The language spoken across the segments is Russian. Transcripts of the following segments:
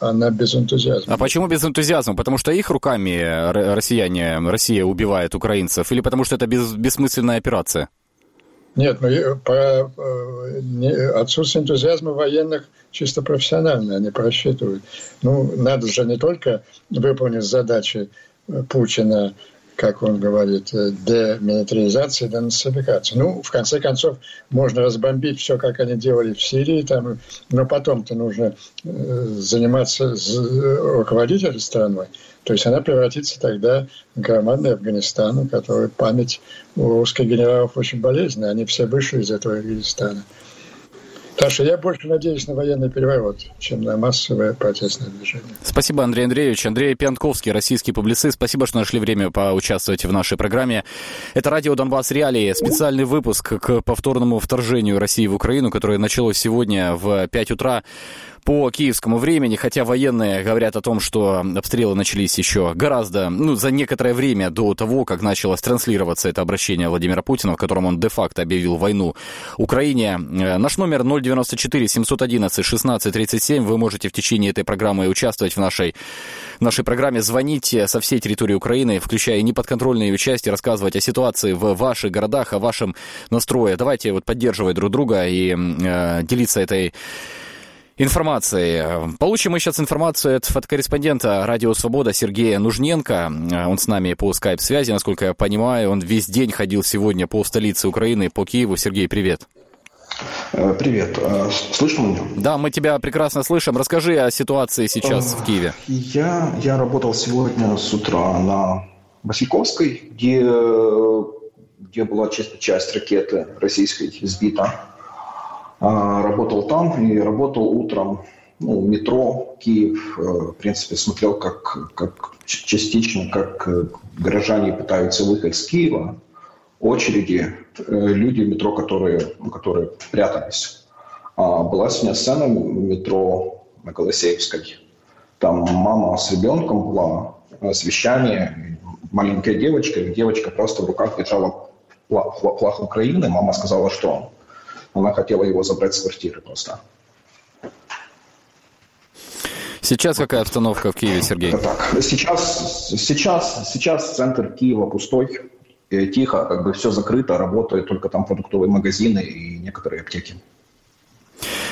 она, без энтузиазма. А почему без энтузиазма? Потому что их руками россияне, Россия убивает украинцев? Или потому что это без, бессмысленная операция? Нет, ну, про э, не, отсутствие энтузиазма военных чисто профессионально, они просчитывают. Ну, надо же не только выполнить задачи э, Путина, как он говорит, э, демилитаризации, денацификации. Ну, в конце концов, можно разбомбить все, как они делали в Сирии, там, но потом-то нужно заниматься, руководить этой страной. То есть она превратится тогда в громадный Афганистан, у которого память у русских генералов очень болезненная. Они все вышли из этого Афганистана. Так что я больше надеюсь на военный переворот, чем на массовое протестное движение. Спасибо, Андрей Андреевич. Андрей Пьянковский, российский публицист. Спасибо, что нашли время поучаствовать в нашей программе. Это радио «Донбасс Реалии». Специальный выпуск к повторному вторжению России в Украину, которое началось сегодня в 5 утра по киевскому времени, хотя военные говорят о том, что обстрелы начались еще гораздо, ну, за некоторое время до того, как началось транслироваться это обращение Владимира Путина, в котором он де-факто объявил войну Украине. Э, наш номер 094 711 16 37. Вы можете в течение этой программы участвовать в нашей, в нашей программе, звонить со всей территории Украины, включая неподконтрольные ее части, рассказывать о ситуации в ваших городах, о вашем настрое. Давайте вот поддерживать друг друга и э, делиться этой информации. Получим мы сейчас информацию от фотокорреспондента «Радио Свобода» Сергея Нужненко. Он с нами по скайп-связи, насколько я понимаю. Он весь день ходил сегодня по столице Украины, по Киеву. Сергей, привет. Э, привет. Э, слышно меня? Да, мы тебя прекрасно слышим. Расскажи о ситуации сейчас в Киеве. Я, я работал сегодня с утра на Васильковской, где, где была часть, часть ракеты российской сбита. А, работал там и работал утром ну, метро Киев. Э, в принципе, смотрел, как, как частично, как э, горожане пытаются выехать с Киева. Очереди, э, люди в метро, которые, ну, которые прятались. А была сегодня сцена в метро на Голосеевской. Там мама с ребенком была, совещание, маленькая девочка, и девочка просто в руках держала флаг Украины. Мама сказала, что она хотела его забрать с квартиры просто. Сейчас какая обстановка в Киеве, Сергей? Так, сейчас, сейчас, сейчас центр Киева пустой, тихо, как бы все закрыто, работают только там продуктовые магазины и некоторые аптеки.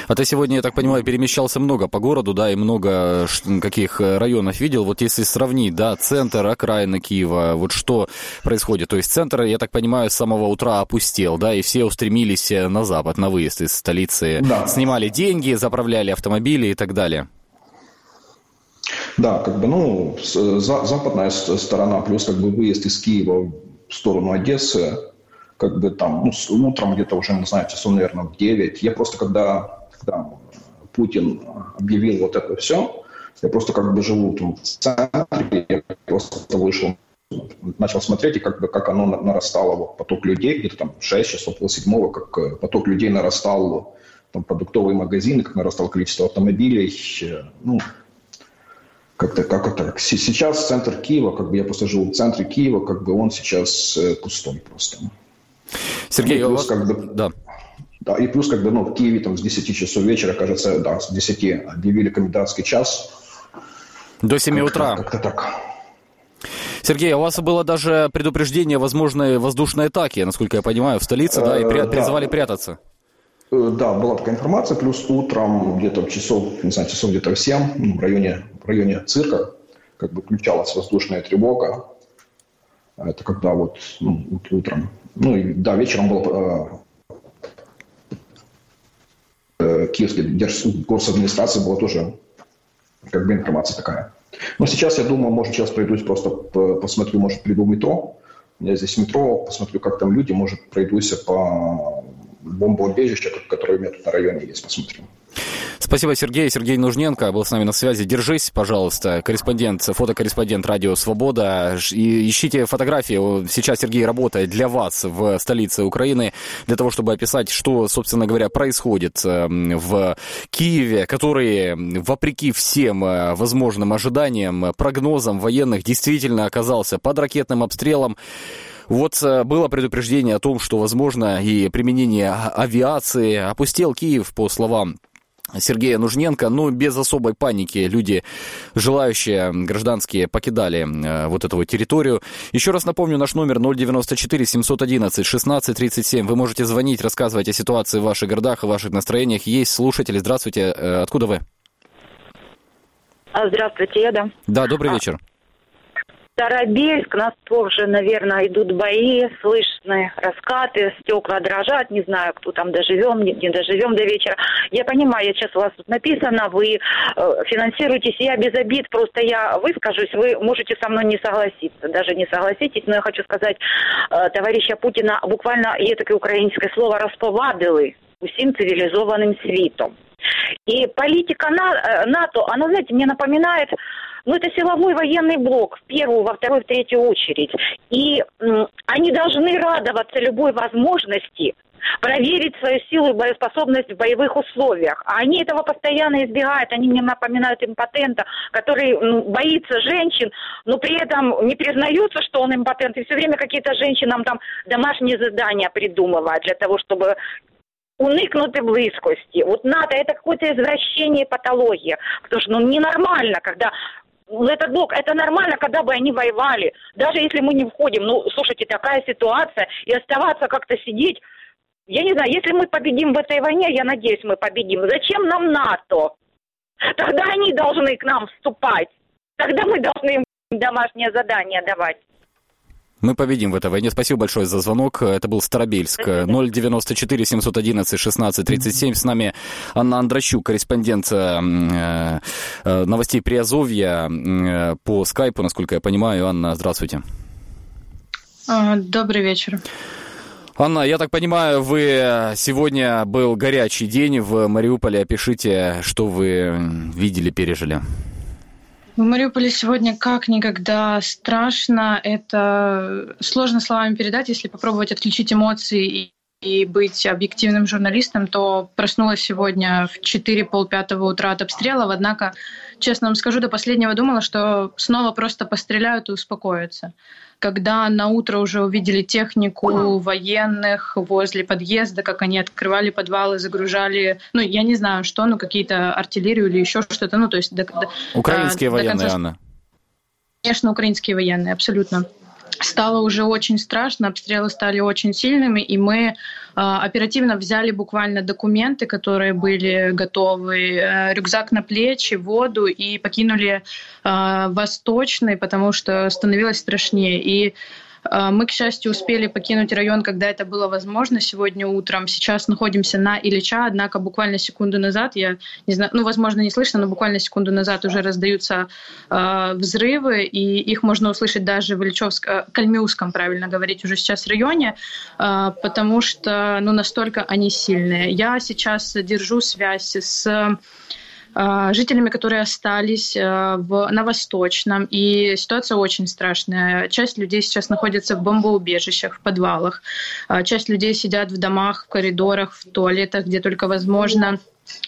А ты сегодня, я так понимаю, перемещался много по городу, да, и много каких э, районов видел. Вот если сравнить, да, центр, окраины Киева, вот что происходит? То есть центр, я так понимаю, с самого утра опустел, да, и все устремились э, на запад, на выезд из столицы. Да. Снимали деньги, заправляли автомобили и так далее. Да, как бы, ну, за, западная сторона, плюс как бы выезд из Киева в сторону Одессы, как бы там, ну, утром где-то уже, не знаю, часов, наверное, в 9. Я просто когда когда Путин объявил вот это все, я просто как бы живу там в центре, я просто вышел, начал смотреть, и как бы как оно нарастало, вот поток людей, где-то там 6 часов, пол седьмого, как э, поток людей нарастал, там продуктовые магазины, как нарастало количество автомобилей, э, ну, как-то как это. Сейчас центр Киева, как бы я просто живу в центре Киева, как бы он сейчас э, пустой просто. Сергей, ну, плюс, как бы, да. Да, и плюс, бы, ну, в Киеве там с 10 часов вечера, кажется, да, с 10 объявили комендантский час. До 7 как утра. Как-то так. Сергей, а у вас было даже предупреждение возможной воздушной атаки, насколько я понимаю, в столице, да, и при, призывали прятаться. Э, да, была такая информация, плюс утром где-то часов, не знаю, часов где-то в 7, ну, в районе, в районе цирка, как бы включалась воздушная тревога. Это когда вот ну, утром, ну и да, вечером было Э, киевской администрации была тоже как бы информация такая. Но сейчас, я думаю, может, сейчас пройдусь просто посмотрю, может, приду в метро. У меня здесь метро, посмотрю, как там люди, может, пройдусь по бомбоубежищу, которое у меня тут на районе есть, посмотрим. Спасибо, Сергей. Сергей Нужненко был с нами на связи. Держись, пожалуйста. Корреспондент, фотокорреспондент Радио Свобода. И ищите фотографии. Сейчас Сергей работает для вас в столице Украины, для того, чтобы описать, что, собственно говоря, происходит эм, в Киеве, который, вопреки всем э, возможным ожиданиям, прогнозам военных, действительно оказался под ракетным обстрелом. Вот э, было предупреждение о том, что возможно и применение авиации. Опустел Киев, по словам Сергея Нужненко. Ну, без особой паники люди, желающие гражданские, покидали э, вот эту вот территорию. Еще раз напомню, наш номер 094 711 16 37. Вы можете звонить, рассказывать о ситуации в ваших городах, о ваших настроениях. Есть слушатели. Здравствуйте. Э, откуда вы? А, здравствуйте, Эда. Да, добрый а, вечер. Старобельск, нас тоже, наверное, идут бои, слышны раскаты, стекла дрожат, не знаю, кто там доживем, не, не доживем до вечера. Я понимаю, я сейчас у вас тут написано, вы э, финансируетесь, я без обид, просто я выскажусь, вы можете со мной не согласиться, даже не согласитесь, но я хочу сказать, э, товарища Путина буквально, є таке українське слово, розповадили усім цивилизованным світом. И политика э, НАТО, она, знаете, мне напоминает ну, это силовой военный блок в первую, во вторую, в третью очередь. И они должны радоваться любой возможности проверить свою силу и боеспособность в боевых условиях. А они этого постоянно избегают. Они мне напоминают импотента, который боится женщин, но при этом не признается, что он импотент. И все время какие-то женщинам там домашние задания придумывают для того, чтобы уникнути близкости. Вот НАТО это какое-то извращение патология. Потому что ну, ненормально, когда этот блок, это нормально, когда бы они воевали. Даже если мы не входим, ну, слушайте, такая ситуация, и оставаться как-то сидеть, я не знаю, если мы победим в этой войне, я надеюсь, мы победим. Зачем нам НАТО? Тогда они должны к нам вступать. Тогда мы должны им домашнее задание давать. Мы победим в этой войне. Спасибо большое за звонок. Это был Старобельск. 094 711 16 37. С нами Анна Андрощук, корреспондент э, э, новостей Приазовья э, по скайпу, насколько я понимаю. Анна, здравствуйте. А, добрый вечер. Анна, я так понимаю, вы сегодня был горячий день в Мариуполе. Опишите, что вы видели, пережили. В Мариуполе сегодня как никогда страшно. Это сложно словами передать. Если попробовать отключить эмоции и быть объективным журналистом, то проснулась сегодня в 4 полпятого утра от обстрелов. Однако, честно вам скажу, до последнего думала, что снова просто постреляют и успокоятся когда на утро уже увидели технику военных возле подъезда, как они открывали подвалы, загружали, ну, я не знаю, что, ну, какие-то артиллерию или еще что-то, ну, то есть... До, Украинские до, военные, до конца... Анна. Конечно, украинские военные, абсолютно стало уже очень страшно, обстрелы стали очень сильными, и мы э, оперативно взяли буквально документы, которые были готовы, э, рюкзак на плечи, воду и покинули э, Восточный, потому что становилось страшнее. И а, мы, к счастью, успели покинуть район, когда это было возможно сегодня утром. Сейчас находимся на Ильича, однако буквально секунду назад, я не знаю, ну, возможно, не слышно, но буквально секунду назад уже раздаются э, взрывы, и их можно услышать даже в Ильичевском, э, Кальмиусском, правильно говорить, уже сейчас районе, э, потому что, ну, настолько они сильные. Я сейчас держу связь с а, жителями, которые остались а, в, на Восточном. И ситуация очень страшная. Часть людей сейчас находится в бомбоубежищах, в подвалах. А, часть людей сидят в домах, в коридорах, в туалетах, где только возможно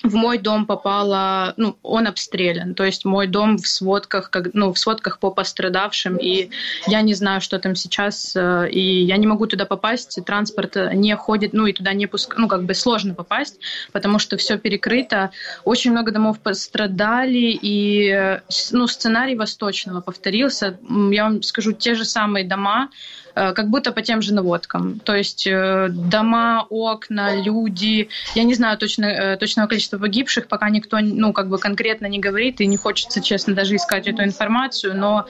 в мой дом попало, ну, он обстрелян, то есть мой дом в сводках, как, ну, в сводках по пострадавшим, и я не знаю, что там сейчас, э, и я не могу туда попасть, транспорт не ходит, ну, и туда не пуск, ну, как бы сложно попасть, потому что все перекрыто, очень много домов пострадали, и, э, ну, сценарий Восточного повторился, я вам скажу, те же самые дома, как будто по тем же наводкам. То есть э, дома, окна, люди. Я не знаю точно, э, точного количества погибших, пока никто ну, как бы конкретно не говорит, и не хочется, честно, даже искать эту информацию, но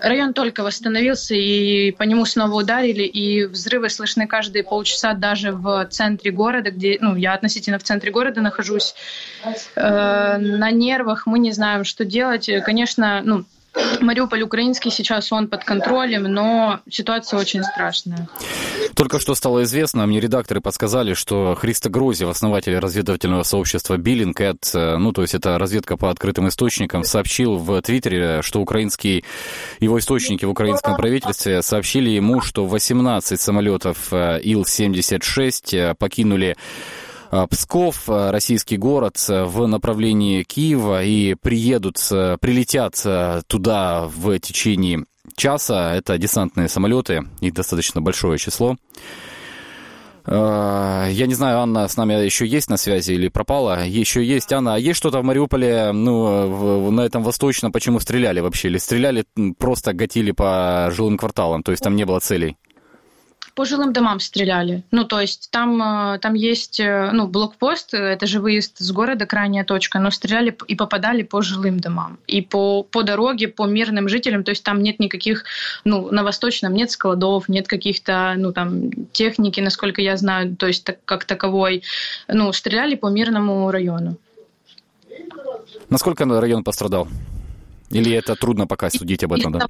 Район только восстановился, и по нему снова ударили, и взрывы слышны каждые полчаса даже в центре города, где, ну, я относительно в центре города нахожусь. Э, на нервах мы не знаем, что делать. Конечно, ну, Мариуполь украинский сейчас он под контролем, но ситуация очень страшная. Только что стало известно, мне редакторы подсказали, что Христо Грозев, основатель разведывательного сообщества Биллинг, ну то есть это разведка по открытым источникам, сообщил в Твиттере, что украинские, его источники в украинском правительстве сообщили ему, что 18 самолетов э, Ил-76 э, покинули Псков, а, российский город, а, в направлении Киева и приедут, прилетят туда в течение часа. Это десантные самолеты, их достаточно большое число. Э, я не знаю, Анна с нами еще есть на связи или пропала? Еще есть. Анна, а есть что-то в Мариуполе, ну, на этом восточном, почему стреляли вообще? Или стреляли, просто гатили по жилым кварталам, то есть там не было целей? По жилым домам стреляли. Ну, то есть там, э, там есть э, ну, блокпост, это же выезд с города, крайняя точка, но стреляли и попадали по жилым домам. И по, по дороге, по мирным жителям, то есть там нет никаких, ну, на Восточном нет складов, нет каких-то, ну, там, техники, насколько я знаю, то есть так, как таковой. Ну, стреляли по мирному району. Насколько район пострадал? Или это трудно пока судить об этом, да?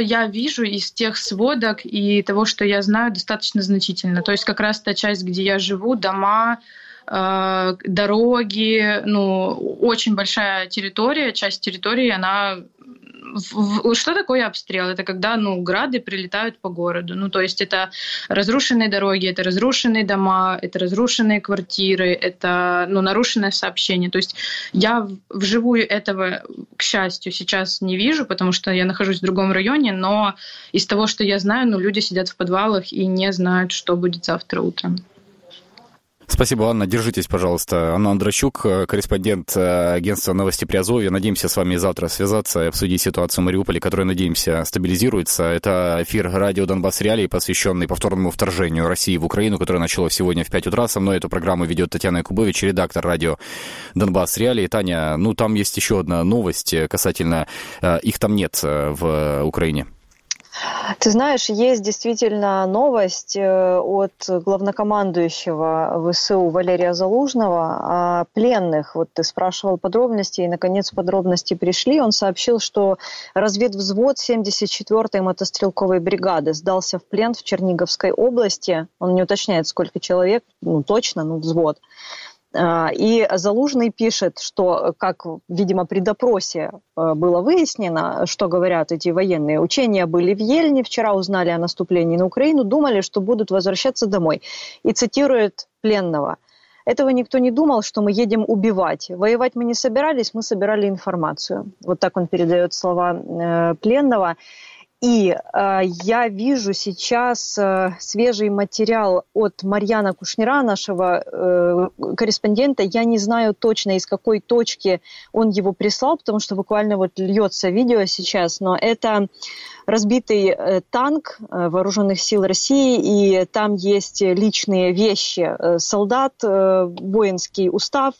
Я вижу из тех сводок и того, что я знаю, достаточно значительно. То есть как раз та часть, где я живу, дома, э, дороги, ну, очень большая территория, часть территории, она что такое обстрел? Это когда ну, грады прилетают по городу. Ну, то есть это разрушенные дороги, это разрушенные дома, это разрушенные квартиры, это ну, нарушенное сообщение. То есть я вживую этого, к счастью, сейчас не вижу, потому что я нахожусь в другом районе, но из того, что я знаю, ну, люди сидят в подвалах и не знают, что будет завтра утром. Спасибо, Анна. Держитесь, пожалуйста. Анна Андрощук, э, корреспондент э, агентства новости Приазовья. Надеемся с вами завтра связаться и обсудить ситуацию в Мариуполе, которая, надеемся, стабилизируется. Это эфир радио Донбасс Реалии, посвященный повторному вторжению России в Украину, которое началось сегодня в 5 утра. Со мной эту программу ведет Татьяна Якубович, редактор радио Донбасс Реалии. Таня, ну там есть еще одна новость касательно... Э, их там нет в Украине. Ты знаешь, есть действительно новость э, от главнокомандующего ВСУ Валерия Залужного о пленных. Вот ты спрашивал подробности, и, наконец, подробности пришли. Он сообщил, что разведвзвод 74-й мотострелковой бригады сдался в плен в Черниговской области. Он не уточняет, сколько человек, ну, точно, ну, взвод. А, и Залужный пишет, что, как, видимо, при допросе э, было выяснено, что говорят эти военные. Учения были в Ельне, вчера узнали о наступлении на Украину, думали, что будут возвращаться домой. И цитирует пленного. Этого никто не думал, что мы едем убивать. Воевать мы не собирались, мы собирали информацию. Вот так он передает слова э, пленного. И э, я вижу сейчас э, свежий материал от Марьяна Кушнира, нашего э, корреспондента. Я не знаю точно, из какой точки он его прислал, потому что буквально вот льется видео сейчас, но это разбитый э, танк э, вооруженных сил России, и там есть личные вещи э, солдат, воинский устав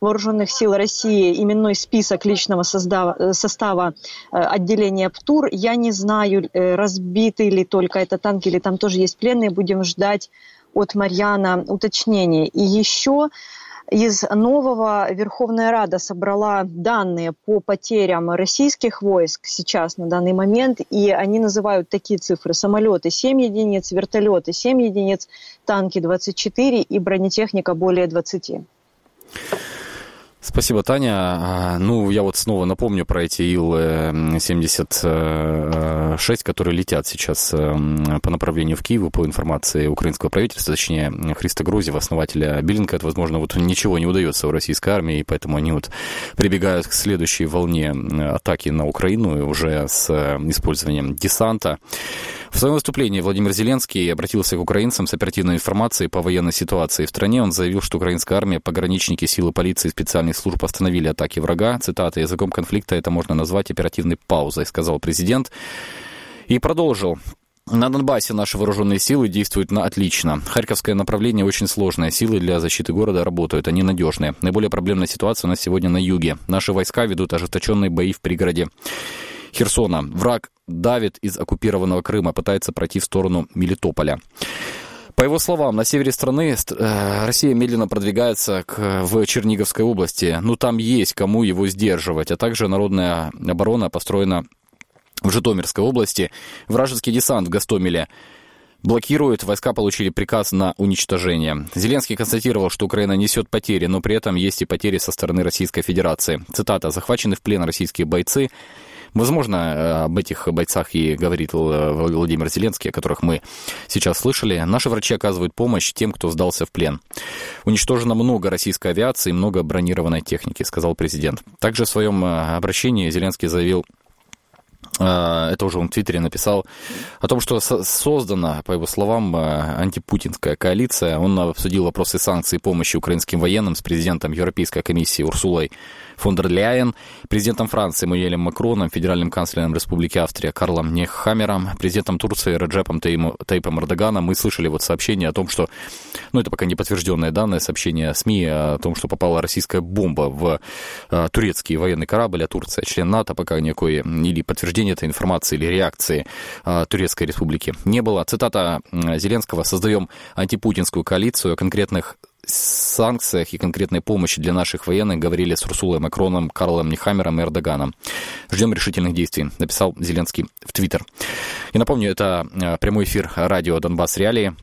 вооруженных сил России, именной список личного состава, состава отделения ПТУР. Я не знаю, разбитый ли только этот танк, или там тоже есть пленные. Будем ждать от Марьяна уточнения. И еще из нового Верховная Рада собрала данные по потерям российских войск сейчас на данный момент, и они называют такие цифры. Самолеты 7 единиц, вертолеты 7 единиц, танки 24 и бронетехника более 20. Спасибо, Таня. А, ну, я вот снова напомню про эти Ил-76, которые летят сейчас эм, по направлению в Киев, по информации украинского правительства, точнее, Христа Грузева, основателя Билинка. Это, возможно, вот ничего не удается в российской армии, и поэтому они вот прибегают к следующей волне атаки на Украину уже с э, использованием десанта. В своем выступлении Владимир Зеленский обратился к украинцам с оперативной информацией по военной ситуации в стране. Он заявил, что украинская армия, пограничники, силы полиции и специальных служб остановили атаки врага. Цитата, языком конфликта это можно назвать оперативной паузой, сказал президент. И продолжил. На Донбассе наши вооруженные силы действуют на отлично. Харьковское направление очень сложное. Силы для защиты города работают, они надежные. Наиболее проблемная ситуация у нас сегодня на юге. Наши войска ведут ожесточенные бои в пригороде Херсона. Враг давит из оккупированного Крыма, пытается пройти в сторону Мелитополя. По его словам, на севере страны э, Россия медленно продвигается к, в Черниговской области. Ну, там есть кому его сдерживать. А также народная оборона построена в Житомирской области. Вражеский десант в Гастомеле блокирует, войска получили приказ на уничтожение. Зеленский констатировал, что Украина несет потери, но при этом есть и потери со стороны Российской Федерации. Цитата. «Захвачены в плен российские бойцы, Возможно, э, об этих бойцах и говорит Владимир Зеленский, о которых мы сейчас слышали. Наши врачи оказывают помощь тем, кто сдался в плен. Уничтожено много российской авиации, много бронированной техники, сказал президент. Также в своем э, обращении Зеленский заявил это уже он в Твиттере написал, о том, что создана, по его словам, антипутинская коалиция. Он обсудил вопросы санкций и помощи украинским военным с президентом Европейской комиссии Урсулой фон дер Ляйен, президентом Франции Эммануэлем Макроном, федеральным канцлером Республики Австрия Карлом Нехаммером, президентом Турции Раджепом Тейпом Эрдоганом. Мы слышали вот сообщение о том, что, ну это пока не подтвержденное данное, сообщение СМИ о том, что попала российская бомба в э, турецкий военный корабль, а Турция член НАТО, пока никакой или подтверждения этой информации, или реакции э, Турецкой Республики не было. Цитата Зеленского «Создаем антипутинскую коалицию конкретных санкциях и конкретной помощи для наших военных говорили с Урсулой Макроном, Карлом Нехамером и Эрдоганом. Ждем решительных действий, написал Зеленский в Твиттер. И напомню, это э, прямой эфир радио «Донбасс Реалии».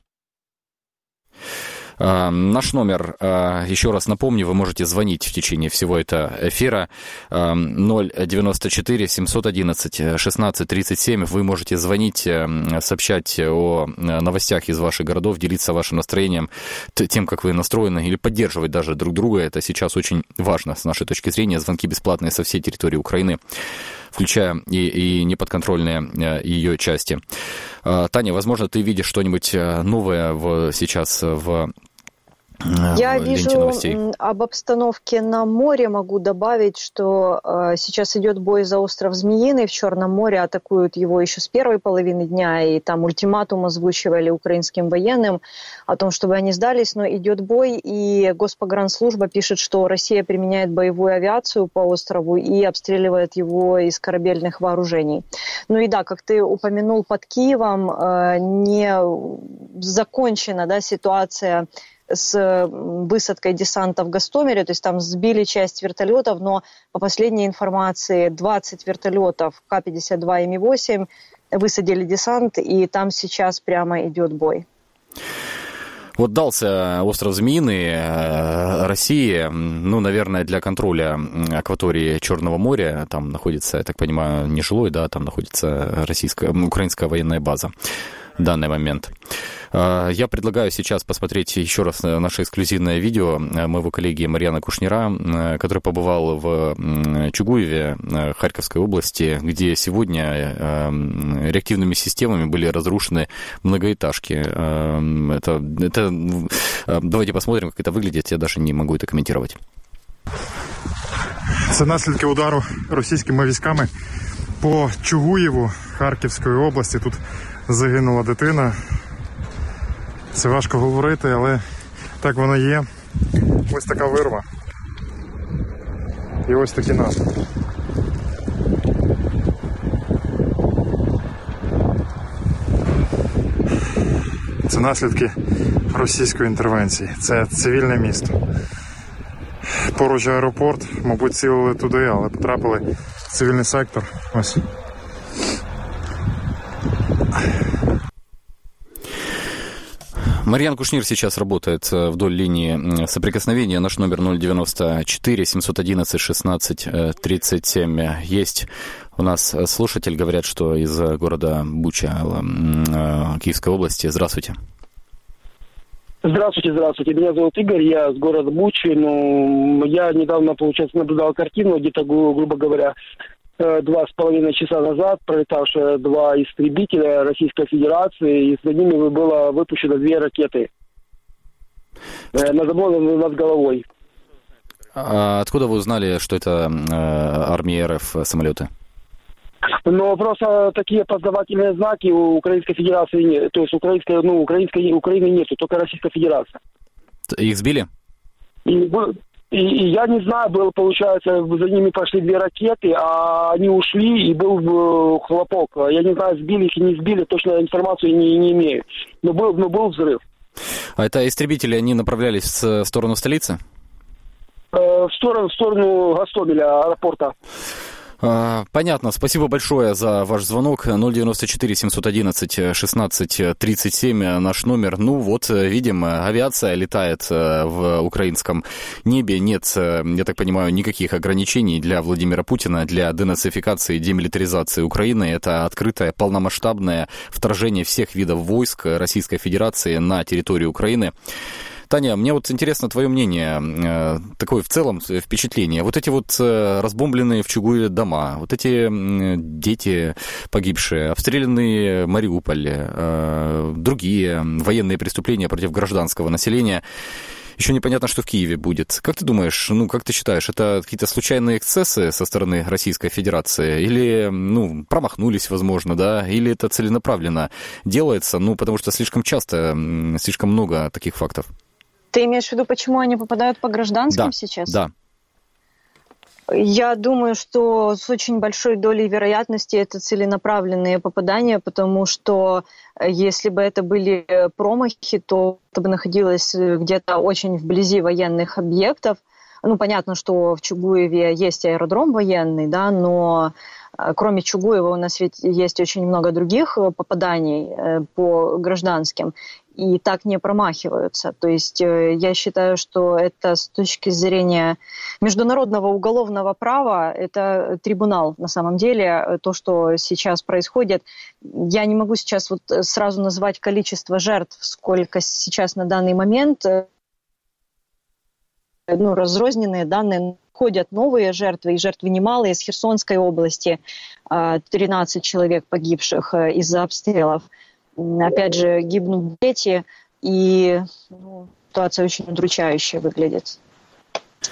А, наш номер, а, еще раз напомню, вы можете звонить в течение всего этого эфира 094 711 16 37. Вы можете звонить, э, сообщать о э, новостях из ваших городов, делиться вашим настроением, тем, как вы настроены, или поддерживать даже друг друга. Это сейчас очень важно с нашей точки зрения. Звонки бесплатные со всей территории Украины включая и, и неподконтрольные э, ее части. А, Таня, возможно, ты видишь что-нибудь э, новое в, сейчас в Э, Я вижу новостей. об обстановке на море. Могу добавить, что э, сейчас идет бой за остров Змеиный в Черном море. Атакуют его еще с первой половины дня. И там ультиматум озвучивали украинским военным о том, чтобы они сдались. Но идет бой, и Госпогранслужба пишет, что Россия применяет боевую авиацию по острову и обстреливает его из корабельных вооружений. Ну и да, как ты упомянул, под Киевом э, не закончена да, ситуация с высадкой десанта в Гастомере, то есть там сбили часть вертолетов, но по последней информации 20 вертолетов К-52 и Ми-8 высадили десант, и там сейчас прямо идет бой. Вот дался остров Змеиный э, России, ну, наверное, для контроля акватории Черного моря. Там находится, я так понимаю, не жилой, да, там находится российская, украинская военная база данный момент. А, я предлагаю сейчас посмотреть еще раз наше эксклюзивное видео э, моего коллеги Марьяна Кушнира, э, который побывал в Чугуеве э, Харьковской области, где сегодня реактивными системами были разрушены многоэтажки. Это, это, давайте посмотрим, как это выглядит. Я даже не могу это комментировать. Це наслідки удару російськими військами по Чугуєву Харківської області. Тут загинула дитина. Це важко говорити, але так воно є. Ось така вирва. І ось такі наслідки. Це наслідки російської інтервенції. Це цивільне місто. Поруч аеропорт, мабуть, цілили туди, але потрапили в цивільний сектор. Ось. Марьян Кушнир сейчас работает э, вдоль линии соприкосновения. Наш номер 094 711 16 37. Есть у нас слушатель, говорят, что из города Буча э, Киевской области. Здравствуйте. Здравствуйте, здравствуйте. Меня зовут Игорь, я с города Бучи. Ну, я недавно, получается, наблюдал картину, где-то, грубо говоря, Э, два с половиной часа назад пролетавшие два истребителя Российской Федерации, и за ними было выпущено две ракеты э, на забор над головой. А откуда вы узнали, что это э, армия РФ самолеты? Но просто такие познавательные знаки у Украинской Федерации нет. То есть украинской, ну, украинской Украины нету, только Российская Федерация. Их сбили? И, и, и я не знаю, было, получается, за ними пошли две ракеты, а они ушли, и был э, хлопок. Я не знаю, сбили их или не сбили, точно информацию не, не имею. Но был, но был взрыв. А это истребители, они направлялись в сторону столицы? Э, в сторону, в сторону Гастомеля, аэропорта. А, понятно. Спасибо большое за ваш звонок. 094 711 16 37 наш номер. Ну вот, видим, авиация летает э, в украинском небе. Нет, э, я так понимаю, никаких ограничений для Владимира Путина, для денацификации демилитаризации Украины. Это открытое, полномасштабное вторжение всех видов войск Российской Федерации на территорию Украины. Таня, мне вот интересно твое мнение, э, такое в целом впечатление. Вот эти вот э, разбомбленные в Чугуеве дома, вот эти дети погибшие, обстрелянные Мариуполь, э, другие военные преступления против гражданского населения – еще непонятно, что в Киеве будет. Как ты думаешь, ну, как ты считаешь, это какие-то случайные эксцессы со стороны Российской Федерации? Или, ну, промахнулись, возможно, да? Или это целенаправленно делается? Ну, потому что слишком часто, слишком много таких фактов. Ты имеешь в виду, почему они попадают по гражданским да, сейчас? Да, я думаю, что с очень большой долей вероятности это целенаправленные попадания, потому что э, если бы это были промахи, то это бы находилось э, где-то очень вблизи военных объектов. Ну, понятно, что в Чугуеве есть аэродром военный, да, но э, кроме Чугуева у нас ведь есть очень много других попаданий по гражданским и так не промахиваются. То есть э, я считаю, что это с точки зрения международного уголовного права, это трибунал на самом деле. То, что сейчас происходит, я не могу сейчас вот сразу назвать количество жертв, сколько сейчас на данный момент э, ну, разрозненные данные ходят новые жертвы, и жертвы немалые из Херсонской области, 13 э, человек погибших из-за обстрелов опять же, гибнут дети, и ну, ситуация очень удручающая выглядит.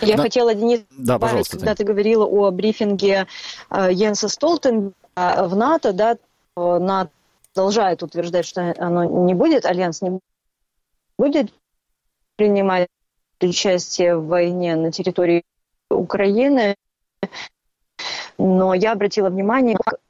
Я да. хотела, Денис, да, добавить, когда ты говорила о брифинге э, Йенса Столтенберга в НАТО, да, НАТО продолжает утверждать, что оно не будет, Альянс не будет принимать участие в войне на территории Украины. Но я обратила внимание, как Э,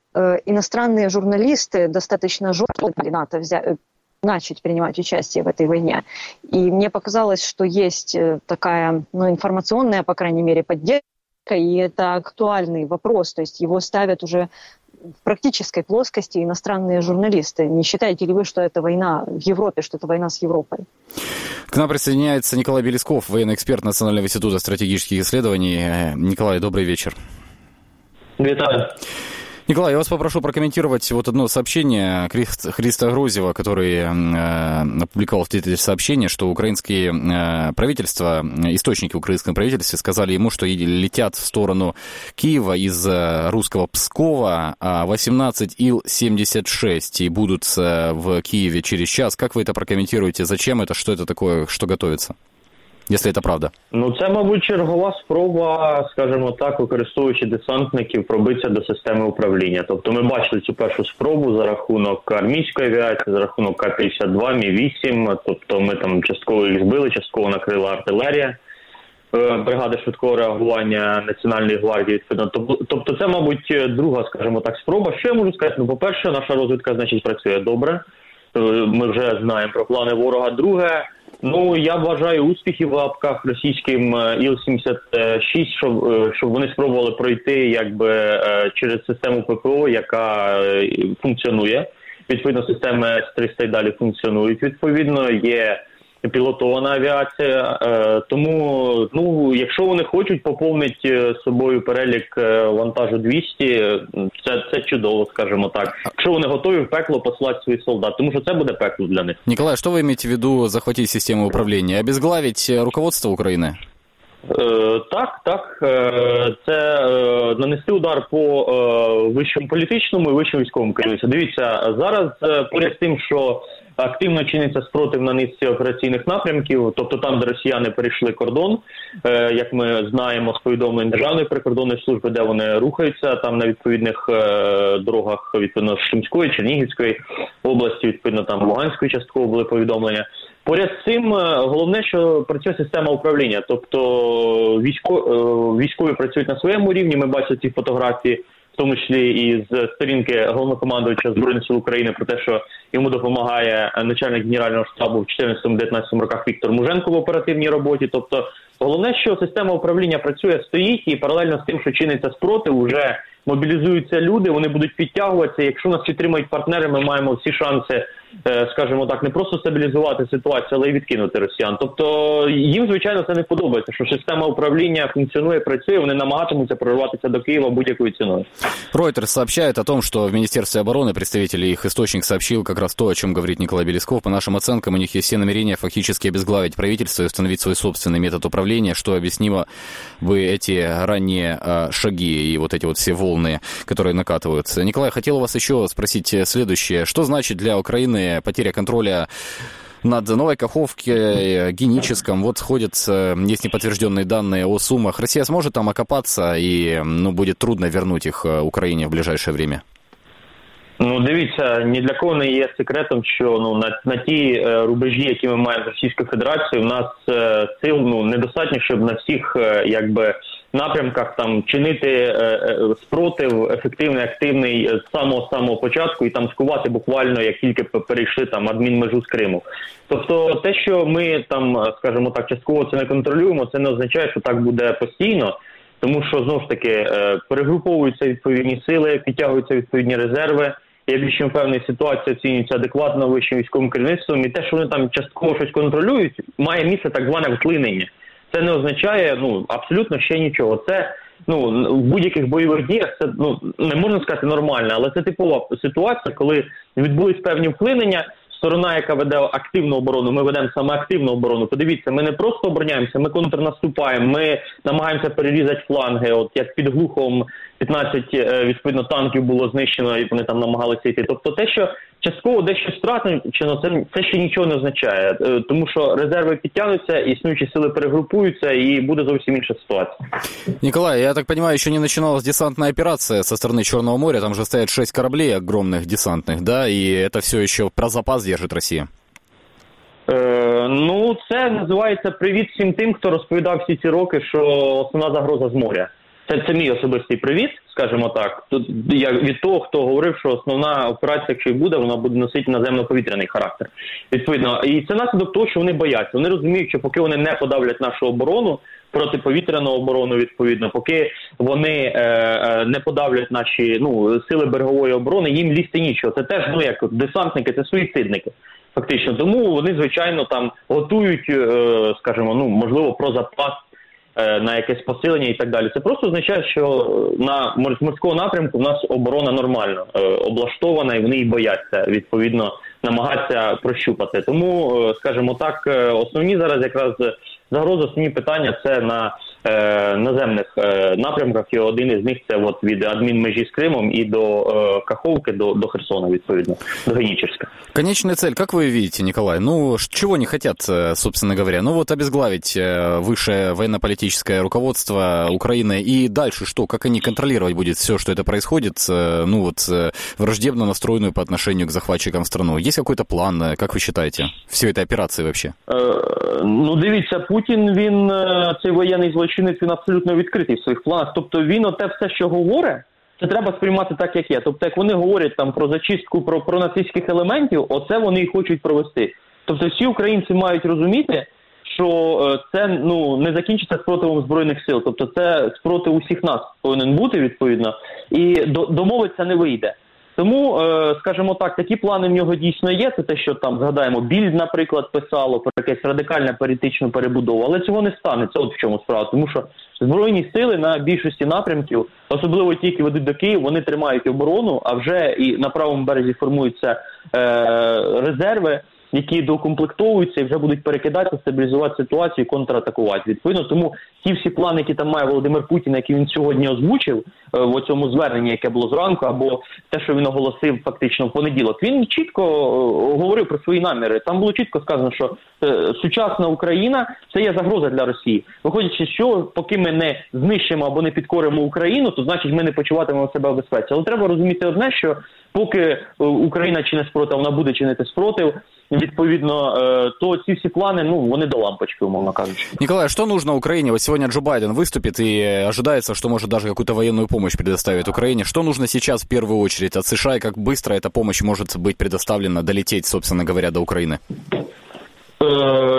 иностранные журналисты достаточно жестко НАТО взять, э, начать принимать участие в этой войне. И мне показалось, что есть э, такая ну, информационная, по крайней мере, поддержка, и это актуальный вопрос, то есть его ставят уже в практической плоскости иностранные журналисты. Не считаете ли вы, что это война в Европе, что это война с Европой? К нам присоединяется Николай Белесков, военный эксперт Национального института стратегических исследований. Николай, добрый вечер. Витаю. Николай, я вас попрошу прокомментировать вот одно сообщение Христа Грузева, который э, опубликовал в Твиттере сообщение, что украинские э, правительства, источники украинского правительства сказали ему, что летят в сторону Киева из э, русского Пскова 18 а Ил-76 и будут э, в Киеве через час. Как вы это прокомментируете? Зачем это? Что это такое? Что готовится? Якщо це правда? Ну це, мабуть, чергова спроба, скажімо так, використовуючи десантників, пробитися до системи управління. Тобто, ми бачили цю першу спробу за рахунок армійської авіації, за рахунок К-52, Мі 8 Тобто, ми там частково їх збили, частково накрила артилерія. Е, бригади швидкого реагування Національної гвардії відповідно. Тобто, це, мабуть, друга, скажімо так, спроба. Що я можу сказати? Ну, по-перше, наша розвідка значить працює добре. Е, ми вже знаємо про плани ворога. Друге, Ну я бажаю успіхів в лапках російським е, Іл-76, щоб е, щоб вони спробували пройти якби е, через систему ППО, яка функціонує. Відповідно, системи С-300 і далі функціонують. Відповідно, є пілотована авіація. Е, тому, ну, якщо вони хочуть поповнити е, собою перелік е, вантажу 200, це це чудово, скажімо так. Якщо вони готові в пекло послати своїх солдат, тому що це буде пекло для них. Николай, що ви маєте в виду захватити систему управління? Обезглавить руководство України? Так, так, це нанести удар по вищому політичному і вищому військовому керівництву. Дивіться зараз поряд з тим, що активно чиниться спротив на низці операційних напрямків, тобто там, де росіяни перейшли кордон, е, як ми знаємо з повідомлень державної прикордонної служби, де вони рухаються, там на відповідних е, дорогах відповідно Шумської, Чернігівської області, відповідно там Луганської частково були повідомлення. Поряд з цим е, головне, що працює система управління, тобто військо, військові працюють на своєму рівні. Ми бачимо ці фотографії в тому числі і з сторінки головнокомандувача збройних сил України про те, що йому допомагає начальник генерального штабу в 14-19 роках Віктор Муженко в оперативній роботі. Тобто, головне, що система управління працює, стоїть, і паралельно з тим, що чиниться спротив, вже мобілізуються люди. Вони будуть підтягуватися. Якщо нас підтримують партнери, ми маємо всі шанси скажімо так, не просто стабілізувати ситуацію, але й відкинути росіян. Тобто їм звичайно це не подобається, що система управління функціонує, працює. Вони намагатимуться прорватися до Києва будь-якою ціною. Reuters сообщает о том, что в Министерстве обороны представители их источник сообщил как раз то, о чем говорит Николай Белесков. По нашим оценкам, у них есть все намерения фактически обезглавить правительство и установить свой собственный метод управления, что объяснимо бы эти ранние а, шаги и вот эти вот все волны, которые накатываются. Николай, хотел у вас еще спросить следующее. Что значит для Украины потеря контроля над Новой Каховкой, Геническом. Вот ходят, есть неподтвержденные данные о суммах. Россия сможет там окопаться и ну, будет трудно вернуть их Украине в ближайшее время? Ну, дивіться, ні для кого не є секретом, що ну на на ті е, рубежі, які ми маємо з Російською Федерацією, у нас е, сил ну недостатньо, щоб на всіх е, якби напрямках там чинити е, е, спротив ефективний, активний з самого самого початку і там скувати буквально як тільки перейшли там адмінмежу з Криму. Тобто, те, що ми там, скажімо так, частково це не контролюємо, це не означає, що так буде постійно. Тому що знову ж таки е, перегруповуються відповідні сили, підтягуються відповідні резерви. Я більш певний ситуація оцінюється адекватно вищим військовим керівництвом, і те, що вони там частково щось контролюють, має місце так зване вклинення. Це не означає ну абсолютно ще нічого. Це ну в будь-яких бойових діях це ну не можна сказати нормально, але це типова ситуація, коли відбулись певні вклинення сторона, яка веде активну оборону, ми ведемо саме активну оборону. Подивіться, ми не просто обороняємося, ми контрнаступаємо. Ми намагаємося перерізати фланги. От як під глухом 15 е, відповідно танків було знищено, і вони там намагалися йти. Тобто, те, що частково дещо страчено, це це ще нічого не означає, е, тому що резерви підтягнуться, існуючі сили перегрупуються, і буде зовсім інша ситуація. Николай, я так понимаю, еще не начиналась десантная операция со стороны Черного моря. Там же стоят шесть кораблей огромных десантных, да, и это все еще про запас держит Россия. Е, ну, це називається привіт всім тим, хто розповідав всі ці роки, що основна загроза з моря. Це це мій особистий привіт, скажімо так. Тут я від того, хто говорив, що основна операція, якщо й буде, вона буде носити наземно-повітряний характер. Відповідно, і це наслідок того, що вони бояться. Вони розуміють, що поки вони не подавлять нашу оборону протиповітряну оборону, відповідно, поки вони е, е, не подавлять наші ну сили берегової оборони, їм лізти нічого. Це теж ну як десантники, це суїцидники. Фактично, тому вони звичайно там готують, е, скажімо, ну можливо, про запас. Е, на якесь посилення і так далі. Це просто означає, що на морського напрямку в нас оборона нормально е, облаштована, і вони і бояться відповідно намагатися прощупати. Тому, е, скажімо так, основні зараз якраз загрози, основні питання це на наземних е, напрямках. І один із них це от від адмінмежі з Кримом і до е, Каховки, до, до Херсона, відповідно, до Геническа. Конечная цель, как вы видите, Николай? Ну, чего не хотят, э, собственно говоря? Ну, вот обезглавить э, высшее военно-политическое руководство Украины и дальше что? Как они контролировать будет все, что это происходит? Э, ну, вот враждебно настроенную по отношению к захватчикам страну. Есть какой-то план, как вы считаете, всей этой операции вообще? Ну, дивіться, Путін, він цей воєнний злочинець, він абсолютно відкритий в своїх планах. Тобто він оте все, що говорить, це треба сприймати так, як є. Тобто, як вони говорять там про зачистку про, про нацистських елементів, оце вони і хочуть провести. Тобто, всі українці мають розуміти, що це ну не закінчиться спротивом збройних сил. Тобто, це спротив усіх нас повинен бути відповідно, і домовитися не вийде. Тому, е, скажімо так, такі плани в нього дійсно є. Це те, що там згадаємо, більд, наприклад, писало про якесь радикальне політичну перебудову, але цього не станеться. От в чому справа, тому що збройні сили на більшості напрямків, особливо ті, які ведуть до Києва, вони тримають оборону. А вже і на правому березі формуються е, резерви які доукомплектовуються і вже будуть перекидати, стабілізувати ситуацію, і контратакувати. Відповідно, тому ті всі плани, які там має Володимир Путін, які він сьогодні озвучив е, в цьому зверненні, яке було зранку, або те, що він оголосив фактично в понеділок, він чітко е, говорив про свої наміри. Там було чітко сказано, що е, сучасна Україна це є загроза для Росії. Виходячи, що поки ми не знищимо або не підкоримо Україну, то значить ми не почуватимемо себе в безпеці. Але треба розуміти одне, що поки Україна чинить спротив, вона буде чинити спротив. Відповідно, то ці всі плани, ну вони до лампочки, умовно кажучи. Николай, что нужно Украине? Вот сегодня Джо Байден выступит и ожидается, что может даже какую-то военную помощь предоставить Украине. Что нужно сейчас в первую очередь от США и как быстро эта помощь может быть предоставлена, долететь, собственно говоря, до України?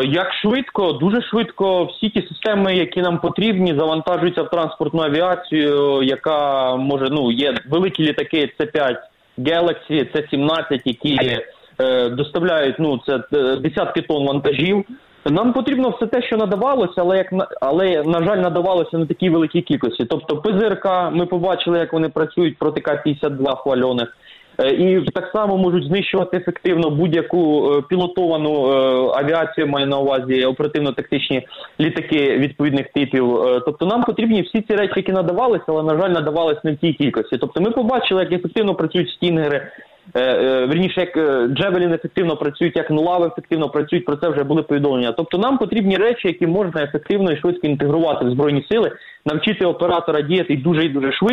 Як швидко, дуже швидко всі ті системи, які нам потрібні, завантажуються в транспортну авіацію, яка може ну є великі літаки. Це 5 Galaxy, це 17 які е, доставляють ну це е, десятки тонн вантажів. Нам потрібно все те, що надавалося, але як на- але на жаль, надавалося не такій великій кількості. Тобто ПЗРК, ми побачили, як вони працюють проти К-52 хвальоних. Е, І так само можуть знищувати ефективно будь-яку е, пілотовану е, авіацію, маю на увазі оперативно-тактичні літаки відповідних типів. Е, Тобто нам потрібні всі ці речі, які надавалися, але на жаль, надавалися не в тій кількості. Тобто ми побачили, як ефективно працюють стінгери. Е, е, як е, Джевелін ефективно працюють, як нулави ефективно працюють, про це вже були повідомлення. Тобто нам потрібні речі, які можна ефективно і швидко інтегрувати в збройні сили, навчити оператора діяти дуже і дуже швидко.